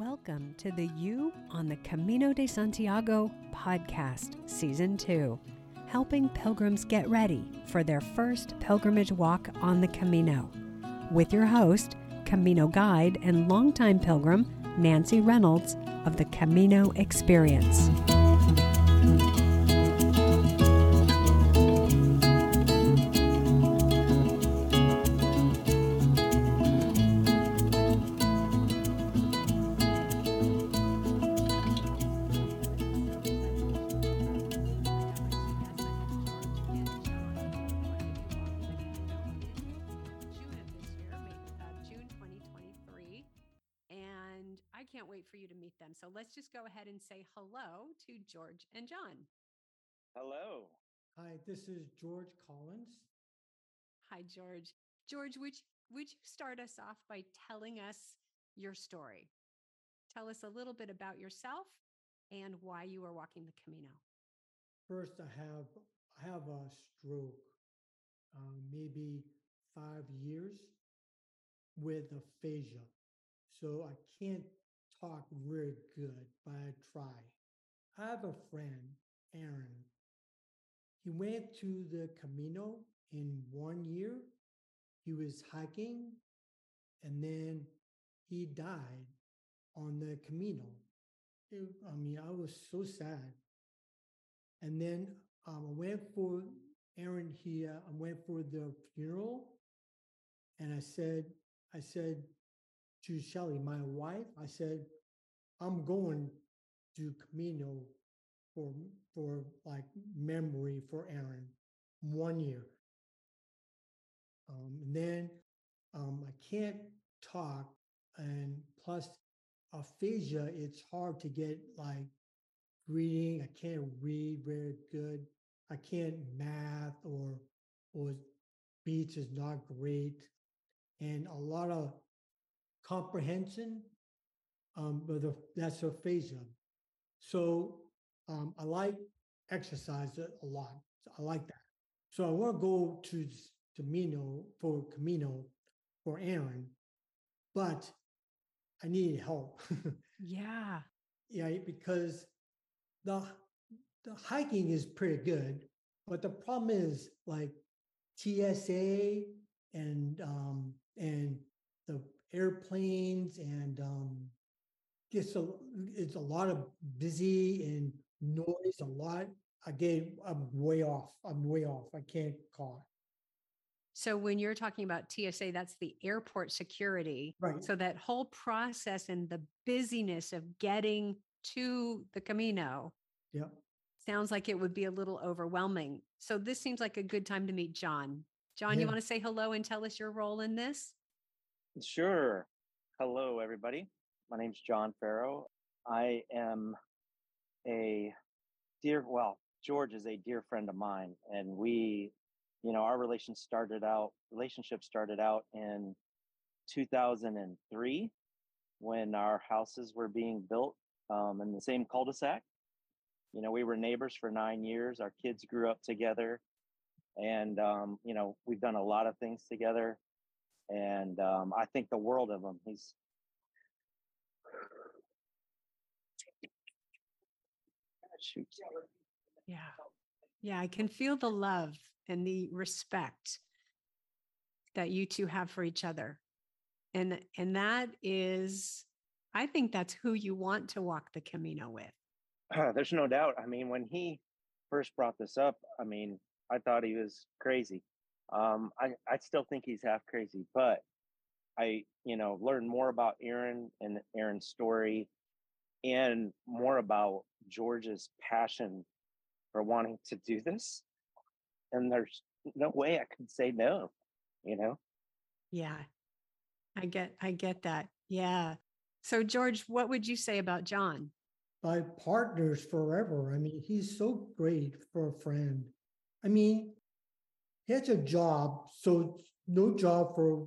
Welcome to the You on the Camino de Santiago podcast, Season 2, helping pilgrims get ready for their first pilgrimage walk on the Camino. With your host, Camino guide and longtime pilgrim, Nancy Reynolds of the Camino Experience. George and John. Hello. Hi, this is George Collins. Hi, George. George, would you, would you start us off by telling us your story? Tell us a little bit about yourself and why you are walking the Camino. First, I have I have a stroke, um, maybe five years with aphasia, so I can't talk very good, but I try. I have a friend, Aaron. He went to the Camino in one year. He was hiking and then he died on the Camino. It, I mean, I was so sad. And then um, I went for Aaron. He, uh, I went for the funeral, and I said, I said, to Shelly, my wife, I said, I'm going to Camino for for like memory for Aaron one year. Um, and then um, I can't talk, and plus aphasia, it's hard to get like reading. I can't read very good. I can't math or or speech is not great, and a lot of comprehension, um, but the, that's aphasia. So um, I like exercise a lot. So I like that. So I want to go to Camino for Camino for Aaron, but I need help. yeah. Yeah, because the the hiking is pretty good, but the problem is like TSA and um, and the airplanes and um, it's a it's a lot of busy and noise a lot. Again, I'm way off. I'm way off. I can't call it. So when you're talking about TSA, that's the airport security. Right. So that whole process and the busyness of getting to the Camino. Yeah. Sounds like it would be a little overwhelming. So this seems like a good time to meet John. John, Yeah. you want to say hello and tell us your role in this? Sure. Hello, everybody. My name's John Farrow. I am a dear, well, George is a dear friend of mine, and we, you know, our relation started out, relationship started out in 2003 when our houses were being built um, in the same cul-de-sac. You know, we were neighbors for nine years. Our kids grew up together, and um, you know, we've done a lot of things together and um, I think the world of him. He's shoot. Yeah. Yeah, I can feel the love and the respect that you two have for each other. And and that is I think that's who you want to walk the Camino with. There's no doubt. I mean, when he first brought this up, I mean, I thought he was crazy. Um, I, I still think he's half crazy, but I, you know, learned more about Aaron and Aaron's story and more about George's passion for wanting to do this. And there's no way I could say no, you know? Yeah. I get I get that. Yeah. So George, what would you say about John? My partners forever. I mean, he's so great for a friend. I mean, he has a job, so no job for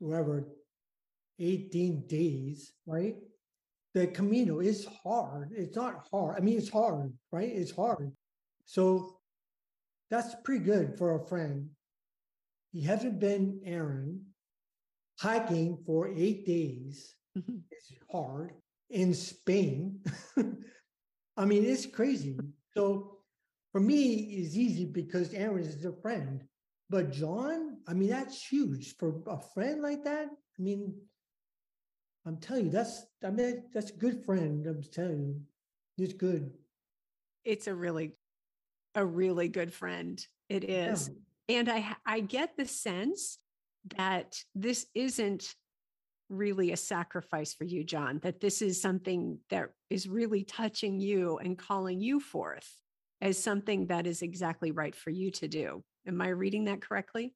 whoever 18 days, right? The Camino is hard. It's not hard. I mean, it's hard, right? It's hard. So that's pretty good for a friend. He hasn't been Aaron hiking for eight days Mhm. It's hard in Spain. I mean, it's crazy. So for me, it's easy because Aaron is a friend. But John, I mean, that's huge for a friend like that. I mean, I'm telling you, that's I mean, that's a good friend. I'm telling you, he's good. It's a really, a really good friend. It is, yeah. and I I get the sense that this isn't really a sacrifice for you, John, that this is something that is really touching you and calling you forth as something that is exactly right for you to do. Am I reading that correctly?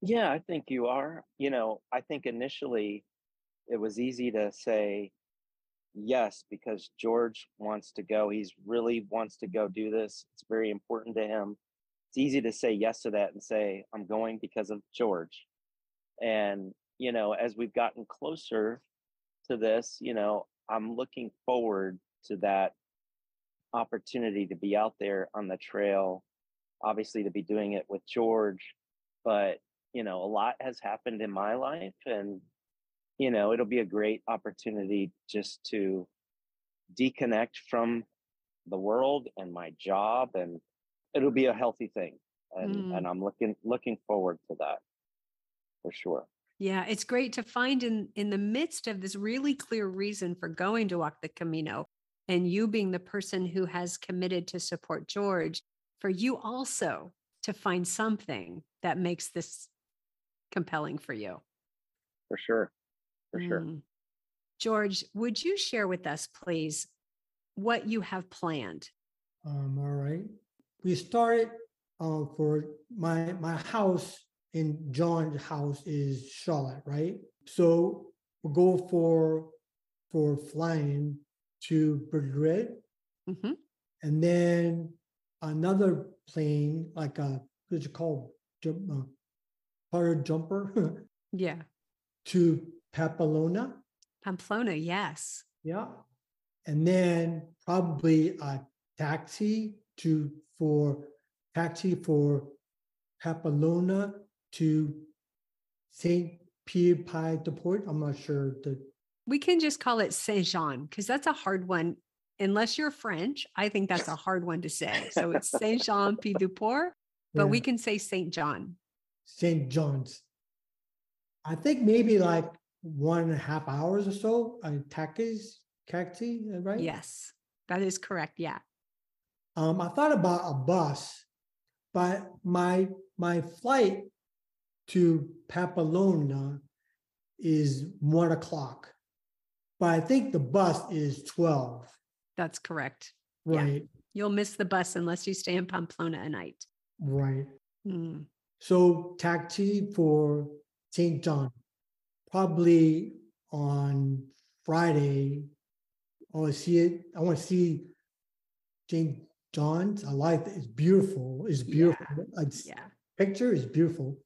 Yeah, I think you are. You know, I think initially it was easy to say yes because George wants to go. He's really wants to go do this. It's very important to him. It's easy to say yes to that and say, I'm going because of George. And you know, as we've gotten closer to this, you know, I'm looking forward to that opportunity to be out there on the trail, obviously to be doing it with George. But, you know, a lot has happened in my life and, you know, it'll be a great opportunity just to deconnect from the world and my job and it'll be a healthy thing. And mm. and I'm looking looking forward to that for sure. Yeah, it's great to find in in the midst of this really clear reason for going to walk the Camino and you being the person who has committed to support George, for you also to find something that makes this compelling for you. For sure. For mm. sure. George, would you share with us, please, what you have planned? Um, all right. We started uh, for my my house in John's house is Charlotte, right? So we'll go for for flying to Madrid, mm-hmm. and then another plane, like a what's it called, jump, uh, jumper, yeah, to Pamplona. Pamplona, yes. Yeah, and then probably a taxi to for taxi for Pamplona to Saint Pierre Pie de Port. I'm not sure the. We can just call it Saint Jean because that's a hard one. Unless you're French, I think that's a hard one to say. So it's Saint Jean Pied du Port, but yeah. we can say Saint John. Saint John's. I think maybe like one and a half hours or so. Uh, taxis, taxi, right? Yes, that is correct. Yeah. Um, I thought about a bus, but my my flight to Pamplona is one o'clock, but I think the bus is 12. That's correct. Right. Yeah. You'll miss the bus unless you stay in Pamplona at night. Right. Mm. So taxi for St. John, probably on Friday. I want to see it. I want to see St. John's. I like it. It's beautiful. It's beautiful. Yeah. yeah. Picture is beautiful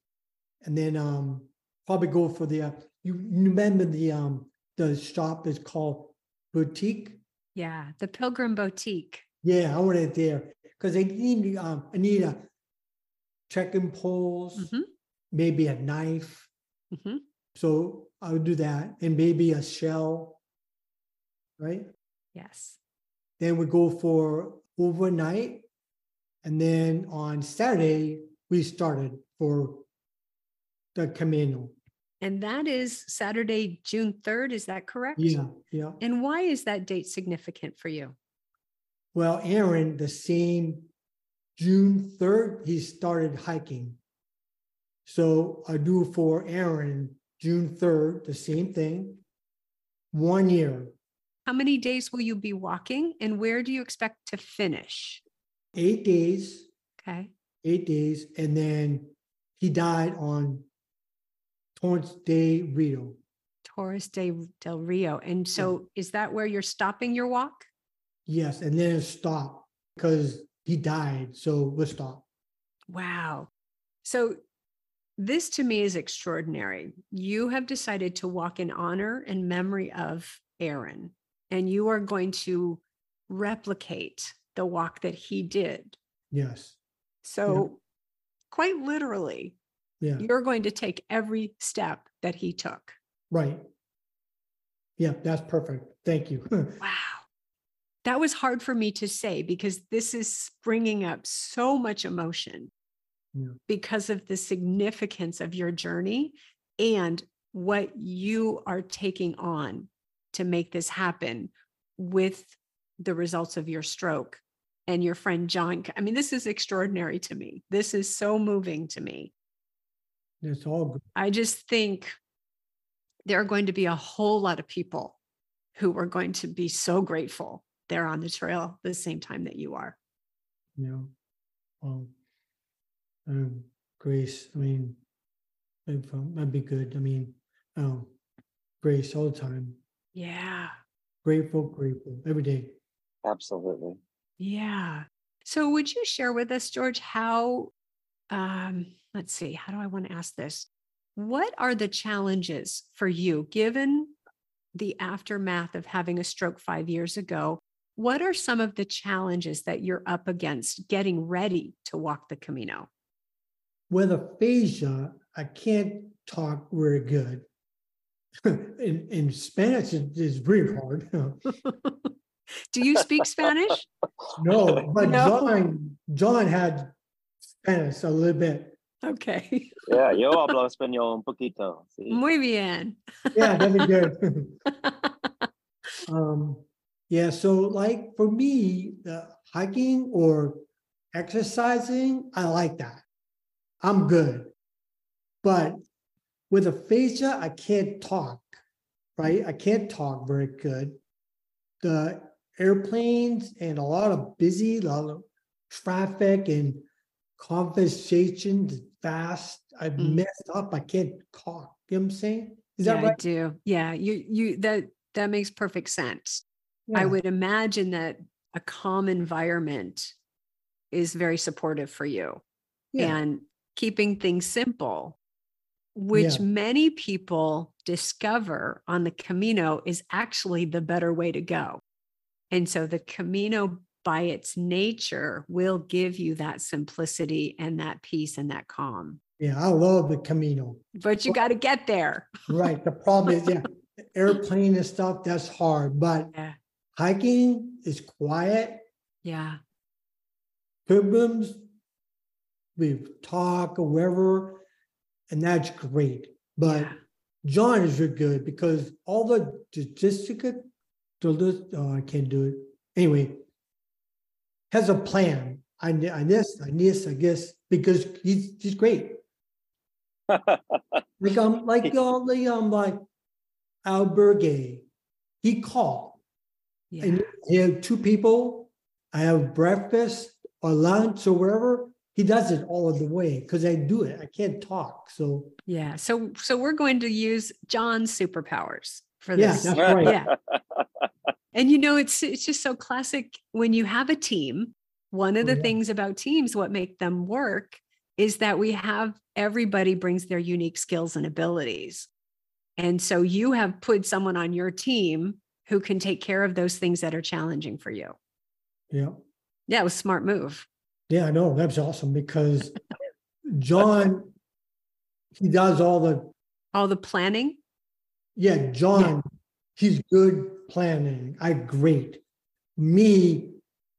and then um, probably go for the uh, you, remember the um the shop is called boutique. Yeah, the Pilgrim Boutique. Yeah, I want it there because I need um I need a trekking poles, mm-hmm. maybe a knife. Mm-hmm. So I would do that, and maybe a shell. Right. Yes. Then we go for overnight, and then on Saturday we started for the Camino. And that is Saturday, June 3rd. Is that correct? Yeah. Yeah. And why is that date significant for you? Well, Aaron, the same June 3rd, he started hiking. So I do for Aaron June 3rd, the same thing, one year. How many days will you be walking and where do you expect to finish? Eight days. Okay. Eight days. And then he died on Torres de Rio. Torres de, del Rio. And so yeah. is that where you're stopping your walk? Yes. And then stop because he died. So we'll stop. Wow. So this to me is extraordinary. You have decided to walk in honor and memory of Aaron, and you are going to replicate the walk that he did. Yes. So, yeah. quite literally, yeah. you're going to take every step that he took. Right. Yeah, that's perfect. Thank you. wow. That was hard for me to say because this is bringing up so much emotion yeah. because of the significance of your journey and what you are taking on to make this happen with the results of your stroke and your friend John. I mean, this is extraordinary to me. This is so moving to me. It's all good. I just think there are going to be a whole lot of people who are going to be so grateful they're on the trail the same time that you are. Yeah. Um, um Grace, I mean, that'd be good. I mean, um, Grace all the time. Yeah. Grateful, grateful every day. Absolutely. Yeah. So would you share with us, George, how um, let's see, how do I want to ask this? What are the challenges for you given the aftermath of having a stroke five years ago? What are some of the challenges that you're up against getting ready to walk the Camino? With aphasia, I can't talk very good. in, in Spanish, it is very hard. Do you speak Spanish? No, but no? John John had Spanish a little bit. Okay. Yeah, yo hablo español un poquito. Sí. Muy bien. Yeah, that'd be good. um, yeah, so like for me, the hiking or exercising, I like that. I'm good. But with aphasia, I can't talk, right? I can't talk very good. The airplanes and a lot of busy, a lot of traffic and conversations fast. I've mm. messed up. I can't talk. You know what I'm saying? Is yeah, that right? I do. Yeah. You you that that makes perfect sense. Yeah. I would imagine that a calm environment is very supportive for you. Yeah. And keeping things simple, which yeah. many people discover on the Camino is actually the better way to go. And so the Camino by its nature will give you that simplicity and that peace and that calm. Yeah, I love the Camino. But you got to get there. right. The problem is, yeah, airplane and stuff, that's hard. But yeah. hiking is quiet. Yeah. Pilgrims, we talk or wherever, and that's great. But yeah. John is really good because all the statistics oh, I can't do it. Anyway, has a plan. I, I this, I this, I guess, because he's he's great. like um, like all the um, like Albergue, he called, yeah. and he had two people. I have breakfast or lunch or wherever. He does it all of the way because I do it. I can't talk, so yeah. So so we're going to use John's superpowers for this. Yeah, that's right. Yeah. And you know, it's it's just so classic when you have a team. One of oh, the yeah. things about teams, what make them work, is that we have everybody brings their unique skills and abilities. And so you have put someone on your team who can take care of those things that are challenging for you. Yeah. Yeah, it was smart move. Yeah, I know. That's awesome because John, he does all the all the planning. Yeah, John, yeah. he's good planning. I great. Me,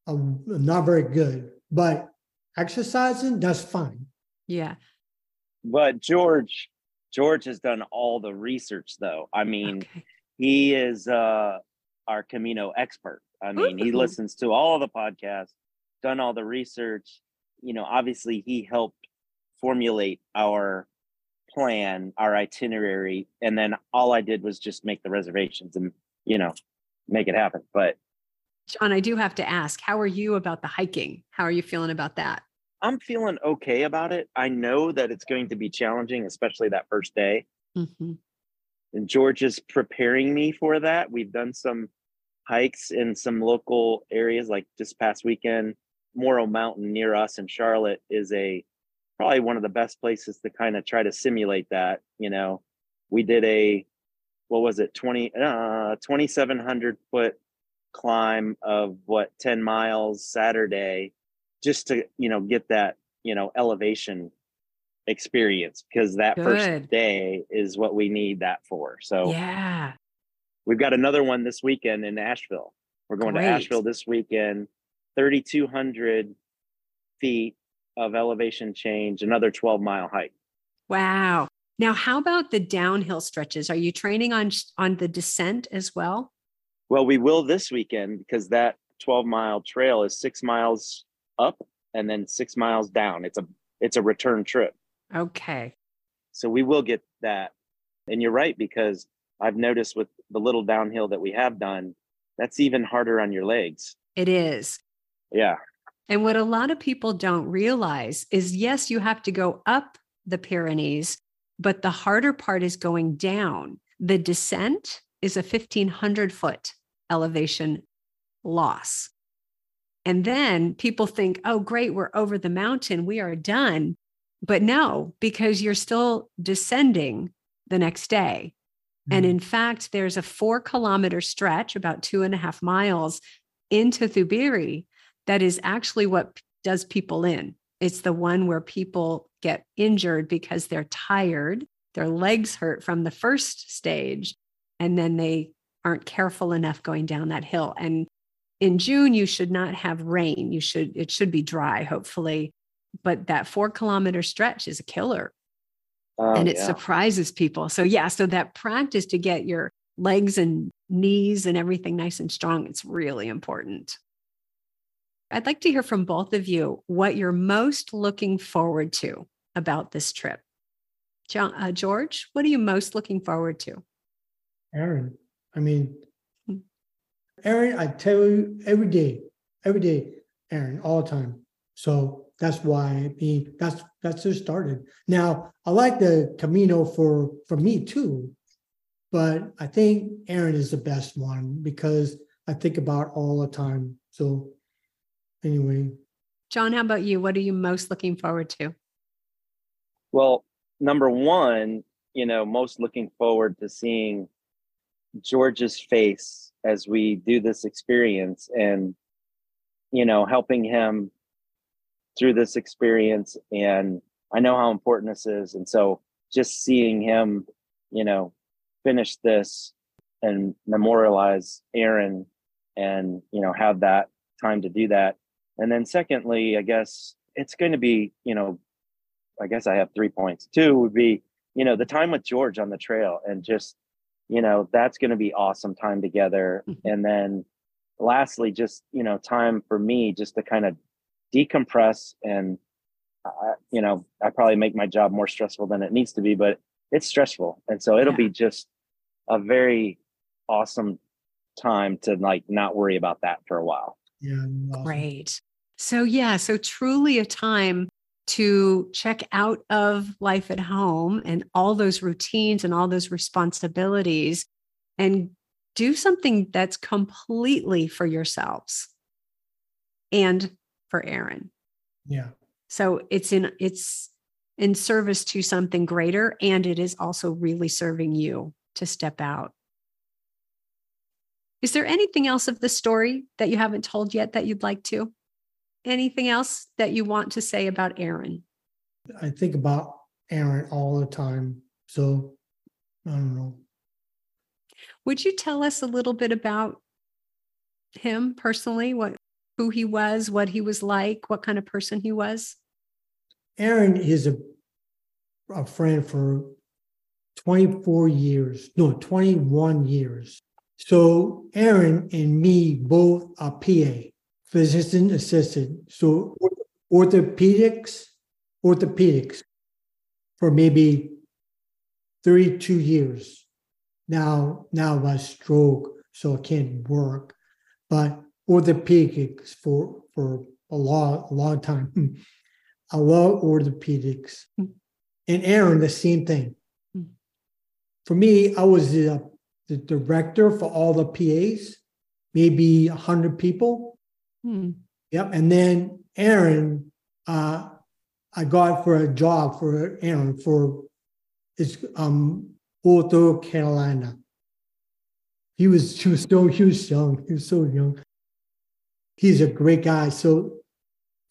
I'm not very good, but exercising, that's fine. Yeah. But George, George has done all the research though. I mean, okay. he is uh our Camino expert. I mean, Ooh. he listens to all the podcasts, done all the research. You know, obviously he helped formulate our plan, our itinerary, and then all I did was just make the reservations and you know, make it happen. But John, I do have to ask, how are you about the hiking? How are you feeling about that? I'm feeling okay about it. I know that it's going to be challenging, especially that first day. Mm-hmm. And George is preparing me for that. We've done some hikes in some local areas, like this past weekend. Morrow Mountain near us in Charlotte is a probably one of the best places to kind of try to simulate that. You know, we did a what was it 20 uh 2700 foot climb of what 10 miles saturday just to you know get that you know elevation experience because that Good. first day is what we need that for so yeah we've got another one this weekend in Asheville. We're going Great. to Asheville this weekend, 3,200 feet of elevation change, another 12 mile hike. Wow. Now, how about the downhill stretches? Are you training on on the descent as well? Well, we will this weekend because that 12 mile trail is six miles up and then six miles down. It's a it's a return trip. Okay. So we will get that. And you're right, because I've noticed with the little downhill that we have done, that's even harder on your legs. It is. Yeah. And what a lot of people don't realize is yes, you have to go up the Pyrenees, but the harder part is going down. The descent is a 1500 foot elevation loss. And then people think, oh, great, we're over the mountain, we are done. But no, because you're still descending the next day. And Mm. in fact, there's a four kilometer stretch, about two and a half miles into Zubiri, that is actually what does people in. It's the one where people get injured because they're tired, their legs hurt from the first stage, and then they aren't careful enough going down that hill. And in June, you should not have rain. You should, it should be dry, hopefully. But that four kilometer stretch is a killer Oh, and it yeah. surprises people. So yeah, so that practice to get your legs and knees and everything nice and strong, it's really important. I'd like to hear from both of you what you're most looking forward to about this trip. John, uh, George, what are you most looking forward to? Aaron, I mean, Hmm. Aaron, I tell you every day, every day, Aaron, all the time. So that's why I mean that's that's just started. Now I like the Camino for for me too, but I think Aaron is the best one because I think about all the time. So anyway, John, how about you? What are you most looking forward to? Well, number one, you know, most looking forward to seeing George's face as we do this experience and, you know, helping him through this experience. And I know how important this is. And so just seeing him, you know, finish this and memorialize Aaron and, you know, have that time to do that. And then secondly, I guess it's going to be, you know, I guess I have three points. Two would be, you know, the time with George on the trail and just, you know, that's going to be awesome time together. Mhm. And then lastly, just, you know, time for me just to kind of decompress and, uh, you know, I probably make my job more stressful than it needs to be, but it's stressful. And so it'll Yeah. be just a very awesome time to like not worry about that for a while. yeah, awesome. Great. So, yeah, so truly a time to check out of life at home and all those routines and all those responsibilities and do something that's completely for yourselves and for Aaron. Yeah, So it's in it's in service to something greater and it is also really serving you to step out. Is there anything else of the story that you haven't told yet that you'd like to? Anything else that you want to say about Aaron? I think about Aaron all the time. So I don't know. Would you tell us a little bit about him personally? What who he was, what he was like, what kind of person he was? Aaron is a, a friend for 24 years, no, 21 years. So Aaron and me both are PA, physician assistant. So orthopedics, orthopedics for maybe 32 years. Now, now I stroke, so I can't work, but orthopedics for, for a long, a long time. I love orthopedics. Mm. And Aaron, the same thing. Mm. For me, I was the, the director for all the PAs, maybe 100 people. Hmm. Yep. And then Aaron, uh, I got for a job for Aaron for it's um Ortho Carolina. He was he was so he was young. He was so young. He's a great guy. So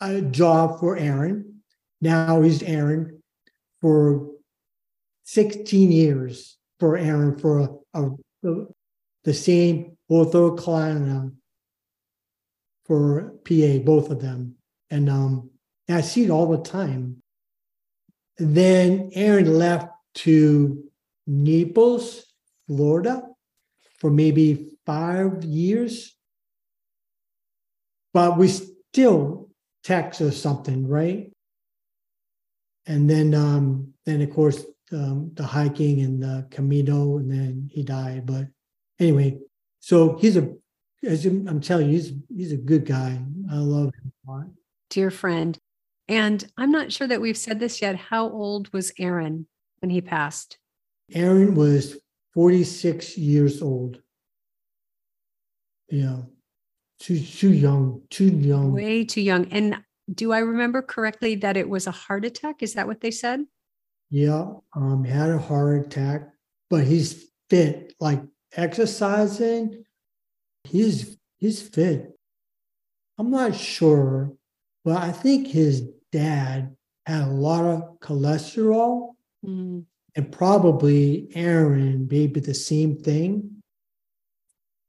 a job for Aaron. Now he's Aaron for 16 years for Aaron for a, a, the same orthoclinum for PA, both of them. And um, I see it all the time. then Aaron left to Naples, Florida for maybe five years. But we still text or something, right? And then, um, then of course, um, the hiking and the Camino, and then he died. But anyway, so he's a, as I'm telling you, he's he's a good guy. I love him a lot. Dear friend, and I'm not sure that we've said this yet. How old was Aaron when he passed? Aaron was 46 years old. Yeah, too too young, too young. Way too young. And do I remember correctly that it was a heart attack? Is that what they said? Yeah, um, had a heart attack, but he's fit, like exercising. He's he's fit. I'm not sure, but I think his dad had a lot of cholesterol, Mm. and probably Aaron maybe the same thing.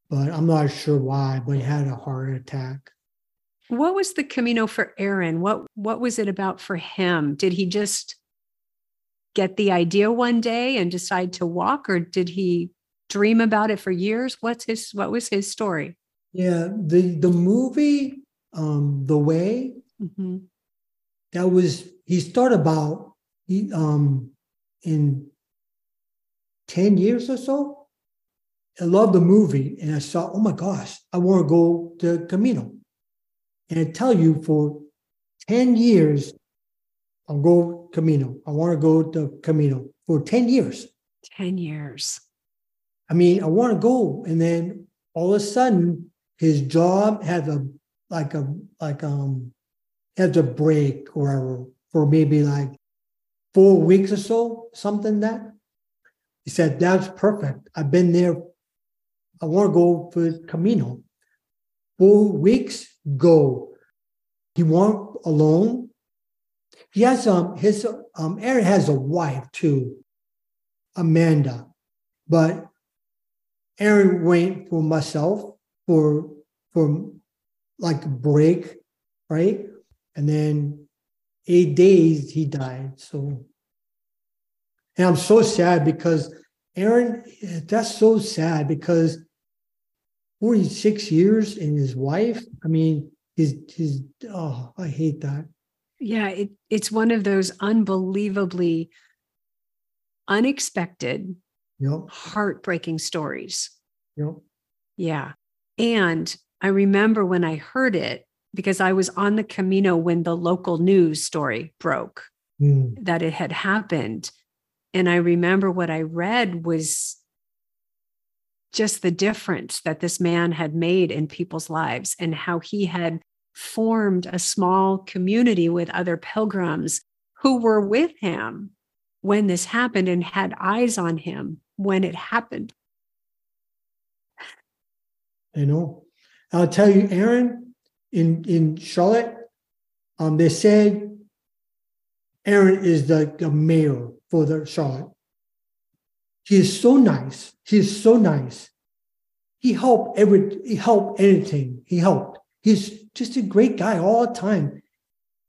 But I'm not sure why, but he had a heart attack. What was the Camino for Aaron? What what was it about for him? Did he just get the idea one day and decide to walk, or did he dream about it for years? What's his what was his story? Yeah, the the movie, um, The Way, Mhm. that was he started about he um in 10 years or so. I love the movie and I saw, oh my gosh, I want to go to Camino. And I tell you, for 10 years, I'll go Camino. I want to go to Camino for 10 years. 10 years. I mean, I want to go. And then all of a sudden, his job had a like a like um had a break or for maybe like four weeks or so, something that he said, That's perfect. I've been there. I want to go for Camino. Four weeks, go. He want alone. He has um his um Aaron has a wife too, Amanda, but Aaron went for myself for for like a break, right? And then eight days he died. So and I'm so sad because Aaron, that's so sad because 46 years and his wife, I mean, his his oh, I hate that. Yeah, it, it's one of those unbelievably unexpected, Yep, heartbreaking stories. yep. Yeah. And I remember when I heard it, because I was on the Camino when the local news story broke Mm, that it had happened. And I remember what I read was just the difference that this man had made in people's lives and how he had formed a small community with other pilgrims who were with him when this happened and had eyes on him when it happened. I know. I'll tell you, Aaron, in in Charlotte, um, they said Aaron is the, the mayor for the Charlotte. He is so nice. He is so nice. He helped every he helped anything. He helped. He's just a great guy all the time.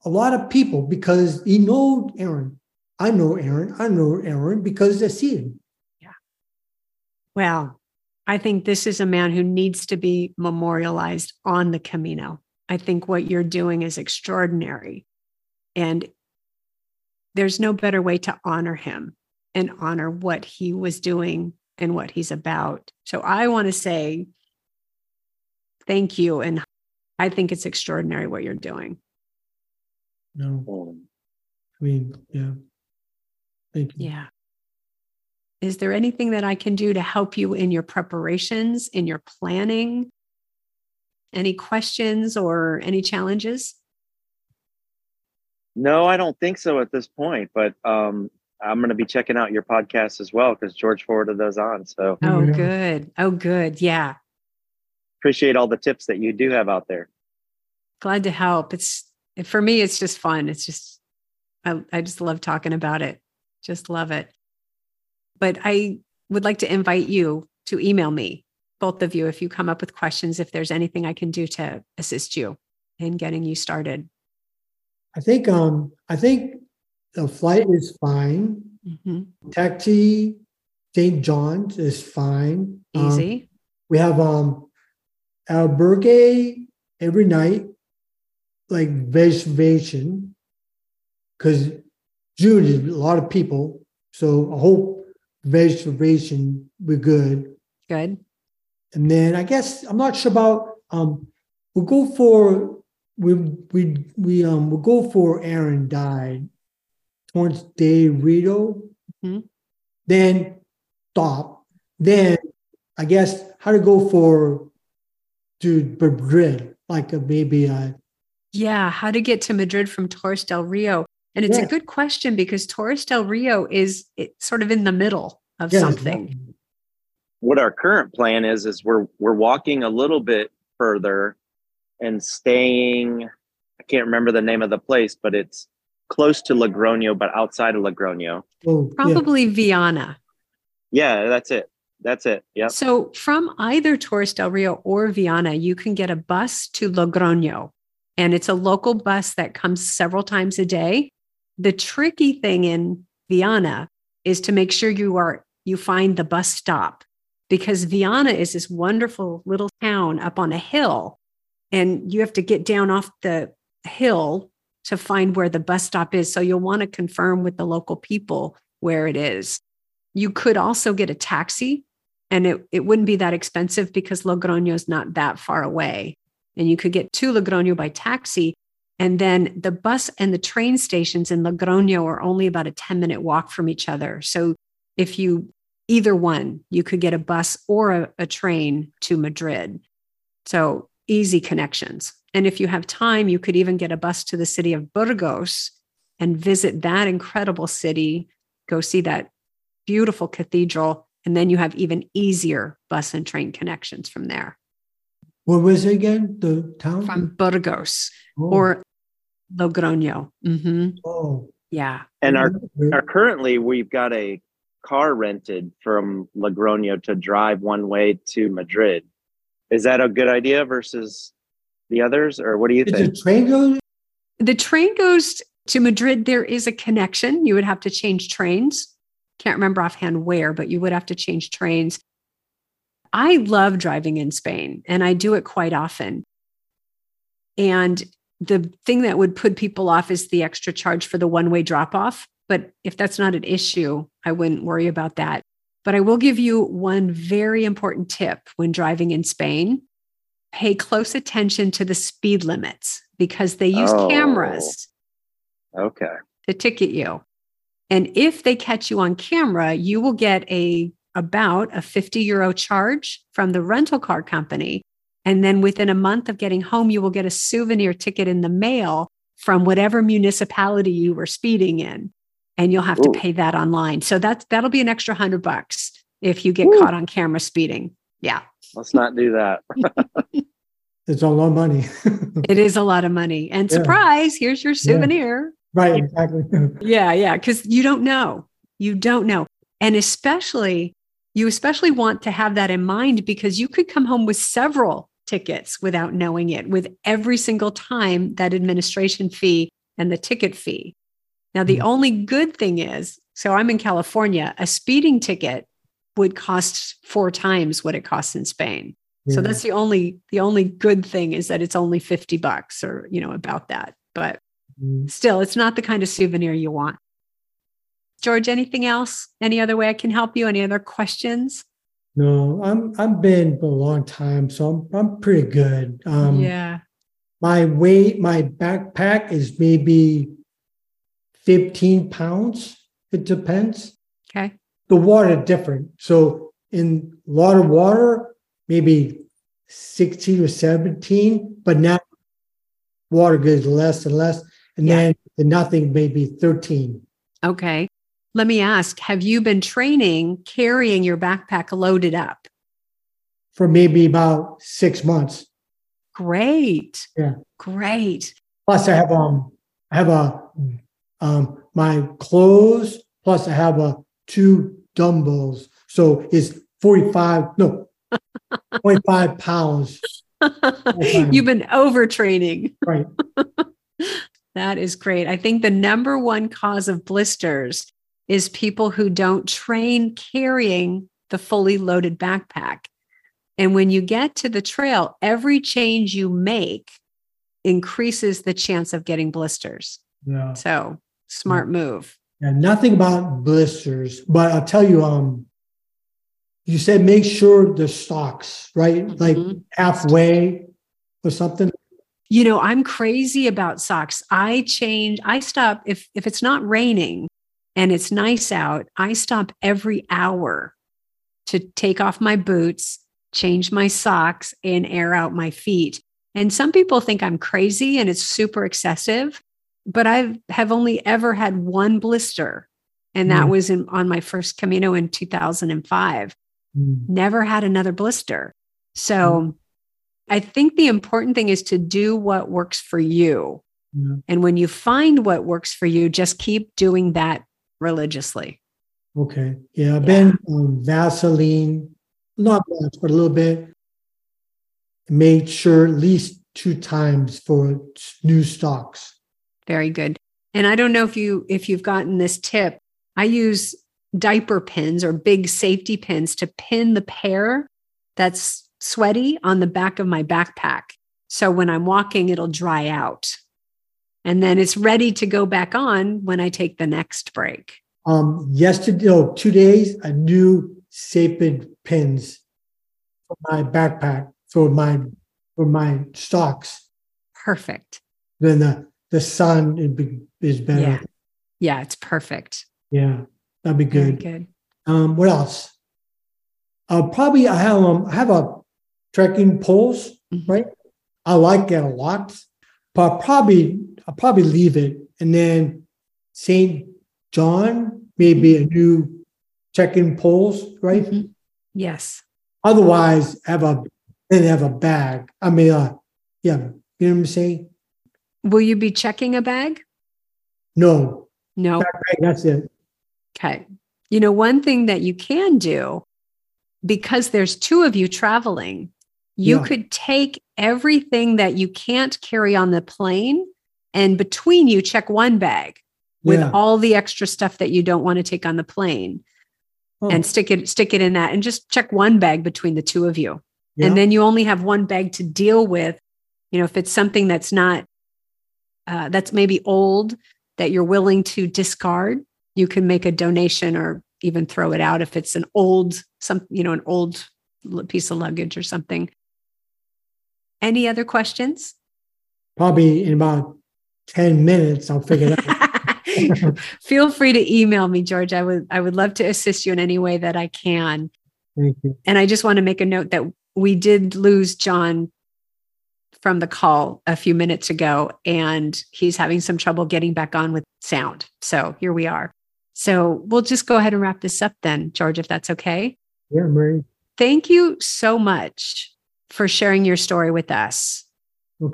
A lot of people because he know Aaron. I know Aaron. I know Aaron because I see him. Yeah. Well, I think this is a man who needs to be memorialized on the Camino. I think what you're doing is extraordinary. And there's no better way to honor him and honor what he was doing and what he's about. So I want to say thank you. And I think it's extraordinary what you're doing. No, I mean, yeah. Thank you. Yeah. Is there anything that I can do to help you in your preparations, in your planning? Any questions or any challenges? No, I don't think so at this point, but um, I'm going to be checking out your podcast as well because George forwarded those on. So Oh, Yeah. good. Oh, good. Yeah. appreciate all the tips that you do have out there. Glad to help. It's for me, it's just fun. It's just, I, I just love talking about it. Just love it. But I would like to invite you to email me both of you if you come up with questions, if there's anything I can do to assist you in getting you started. I think um I think the flight is fine. Mm-hmm. Taxi St. John's is fine. Um, Easy. we have um albergue every night, like reservation, because June is a lot of people. So I hope reservation we're good. Good. And then I guess I'm not sure about um we'll go for we we we um we'll go for Aaron died Torrance de Rito. Mhm. Then stop. Then I guess how to go for to Madrid, like a, maybe a Yeah. How to get to Madrid from Torres del Rio. And it's Yeah. a good question because Torres del Rio is it's sort of in the middle of yeah, something. what our current plan is is we're we're walking a little bit further and staying i can't remember the name of the place but it's close to Logroño but outside of Logroño Oh, yeah. Probably Viana. yeah that's it that's it yep So from either Torres del Rio or Viana, you can get a bus to Logroño. And it's a local bus that comes several times a day. The tricky thing in Viana is to make sure you are you find the bus stop because Viana is this wonderful little town up on a hill and you have to get down off the hill to find where the bus stop is. So you'll want to confirm with the local people where it is. You could also get a taxi and it, it wouldn't be that expensive because Logroño is not that far away. And you could get to Logroño by taxi. And then the bus and the train stations in Logroño are only about a 10 minute walk from each other. So if you either one, you could get a bus or a, a train to Madrid. So easy connections. And if you have time, you could even get a bus to the city of Burgos and visit that incredible city, go see that beautiful cathedral. And then you have even easier bus and train connections from there, What was it again? The town? from Burgos oh, or Logroño. Mm-hmm. oh. Yeah. and our, our currently we've got a car rented from Logroño to drive one way to madrid is that a good idea versus the others or what do you Is think the train go? The train goes to Madrid. There is a connection. You would have to change trains. Can't remember offhand where, but you would have to change trains. I love driving in Spain and I do it quite often. And the thing that would put people off is the extra charge for the one way drop off. But if that's not an issue, I wouldn't worry about that. But I will give you one very important tip when driving in Spain pay close attention to the speed limits because they use Oh. cameras okay to ticket you. And if they catch you on camera, you will get a about a 50 euro charge from the rental car company. And then within a month of getting home, you will get a souvenir ticket in the mail from whatever municipality you were speeding in. And you'll have Ooh. to pay that online. So that's that'll be an extra hundred bucks if you get Woo. caught on camera speeding. Yeah. let's not do that It's a lot of money. It is a lot of money. And Yeah. surprise, here's your souvenir. right, exactly. Yeah, yeah, because you don't know. You don't know. And especially, you especially want to have that in mind because you could come home with several tickets without knowing it, with every single time that administration fee and the ticket fee. Now, the Mhm. only good thing is so I'm in California, a speeding ticket would cost four times what it costs in Spain. So that's the only the only good thing is that it's only 50 bucks or you know about that. But Mm. still it's not the kind of souvenir you want george anything else any other way i can help you any other questions No, I'm I've been for a long time, so I'm I'm pretty good. Um, yeah my weight, my backpack is maybe 15 pounds. It depends. okay The water different. So in a lot of water, maybe 16 or 17, but now water goes less and less. And Yeah. then the nothing maybe 13. okay let me ask have you been training carrying your backpack loaded up for maybe about six months. great Yeah. great Plus, I have um, I have a um, my clothes. Plus, I have a two dumbbells. So it's forty five. No, 25 pounds. You've been overtraining. Right. that is great. I think the number one cause of blisters is people who don't train carrying the fully loaded backpack. And when you get to the trail, every change you make increases the chance of getting blisters. Yeah. So, smart move. Yeah, nothing about blisters, but I'll tell you, um, you said make sure the socks, right? Like Mhm. halfway or something. You know, I'm crazy about socks. I change, I stop if if it's not raining and it's nice out, I stop every hour to take off my boots, change my socks and air out my feet. And some people think I'm crazy and it's super excessive, but I have only ever had one blister and that Mm. was in on my first Camino in 2005 Mm, never had another blister. So I think the important thing is to do what works for you. And when you find what works for you, just keep doing that religiously. Okay. Yeah, I've Yeah. been um, Vaseline, not much, but a little bit. Made sure at least two times for new stocks. Very good. And I don't know if you if you've gotten this tip. I use diaper pins or big safety pins to pin the pair that's sweaty on the back of my backpack. So when I'm walking, it'll dry out. And then it's ready to go back on when I take the next break. Um, yesterday, no, two days, a new sapid pins for my backpack for my for my stocks. Perfect. Then the the sun is be- is better. Yeah. Yeah, it's perfect. Yeah, that'd be Very good. good. Um, what else? Uh, probably I have um I have a trekking poles, Mhm. right? I like it a lot, but probably I'll probably leave it and then Saint John maybe a new trekking poles, right? Mhm. Yes. Otherwise, have a then have a bag. I mean, uh, yeah, you know what I'm saying? Will you be checking a bag? No, No. that's it. Okay. You know, one thing that you can do because there's two of you traveling, you Yeah. could take everything that you can't carry on the plane and between you check one bag with Yeah. all the extra stuff that you don't want to take on the plane Oh, and stick it stick it in that and just check one bag between the two of you. yeah. and then you only have one bag to deal with you know if it's something that's not uh, that's maybe old that you're willing to discard you can make a donation or even throw it out if it's an old some you know an old piece of luggage or something any other questions probably in about 10 minutes, I'll figure it out. feel free to email me george i would i would love to assist you in any way that i can Thank you. And I just want to make a note that we did lose John from the call a few minutes ago, and he's having some trouble getting back on with sound. So here we are. So we'll just go ahead and wrap this up then, George, if that's okay. Yeah, Mary. Thank you so much for sharing your story with us.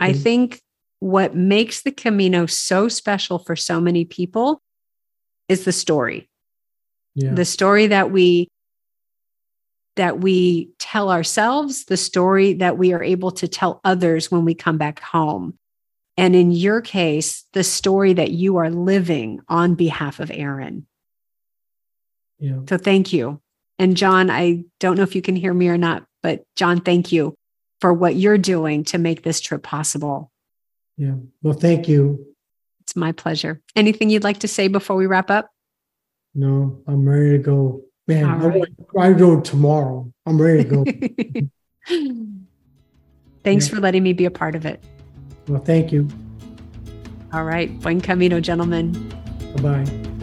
I think what makes the Camino so special for so many people is the story. Yeah. the story that we that we tell ourselves the story that we are able to tell others when we come back home. And in your case the story that you are living on behalf of aaron. Yeah. so thank you. And john i don't know if you can hear me or not but john thank you for what you're doing to make this trip possible Yeah. Well, thank you. it's my pleasure anything you'd like to say before we wrap up No, I'm ready to go. Man, I, right. I go tomorrow. I'm ready to go. thanks Yeah. for letting me be a part of it well, thank you. All right. Buen camino, gentlemen. Bye bye.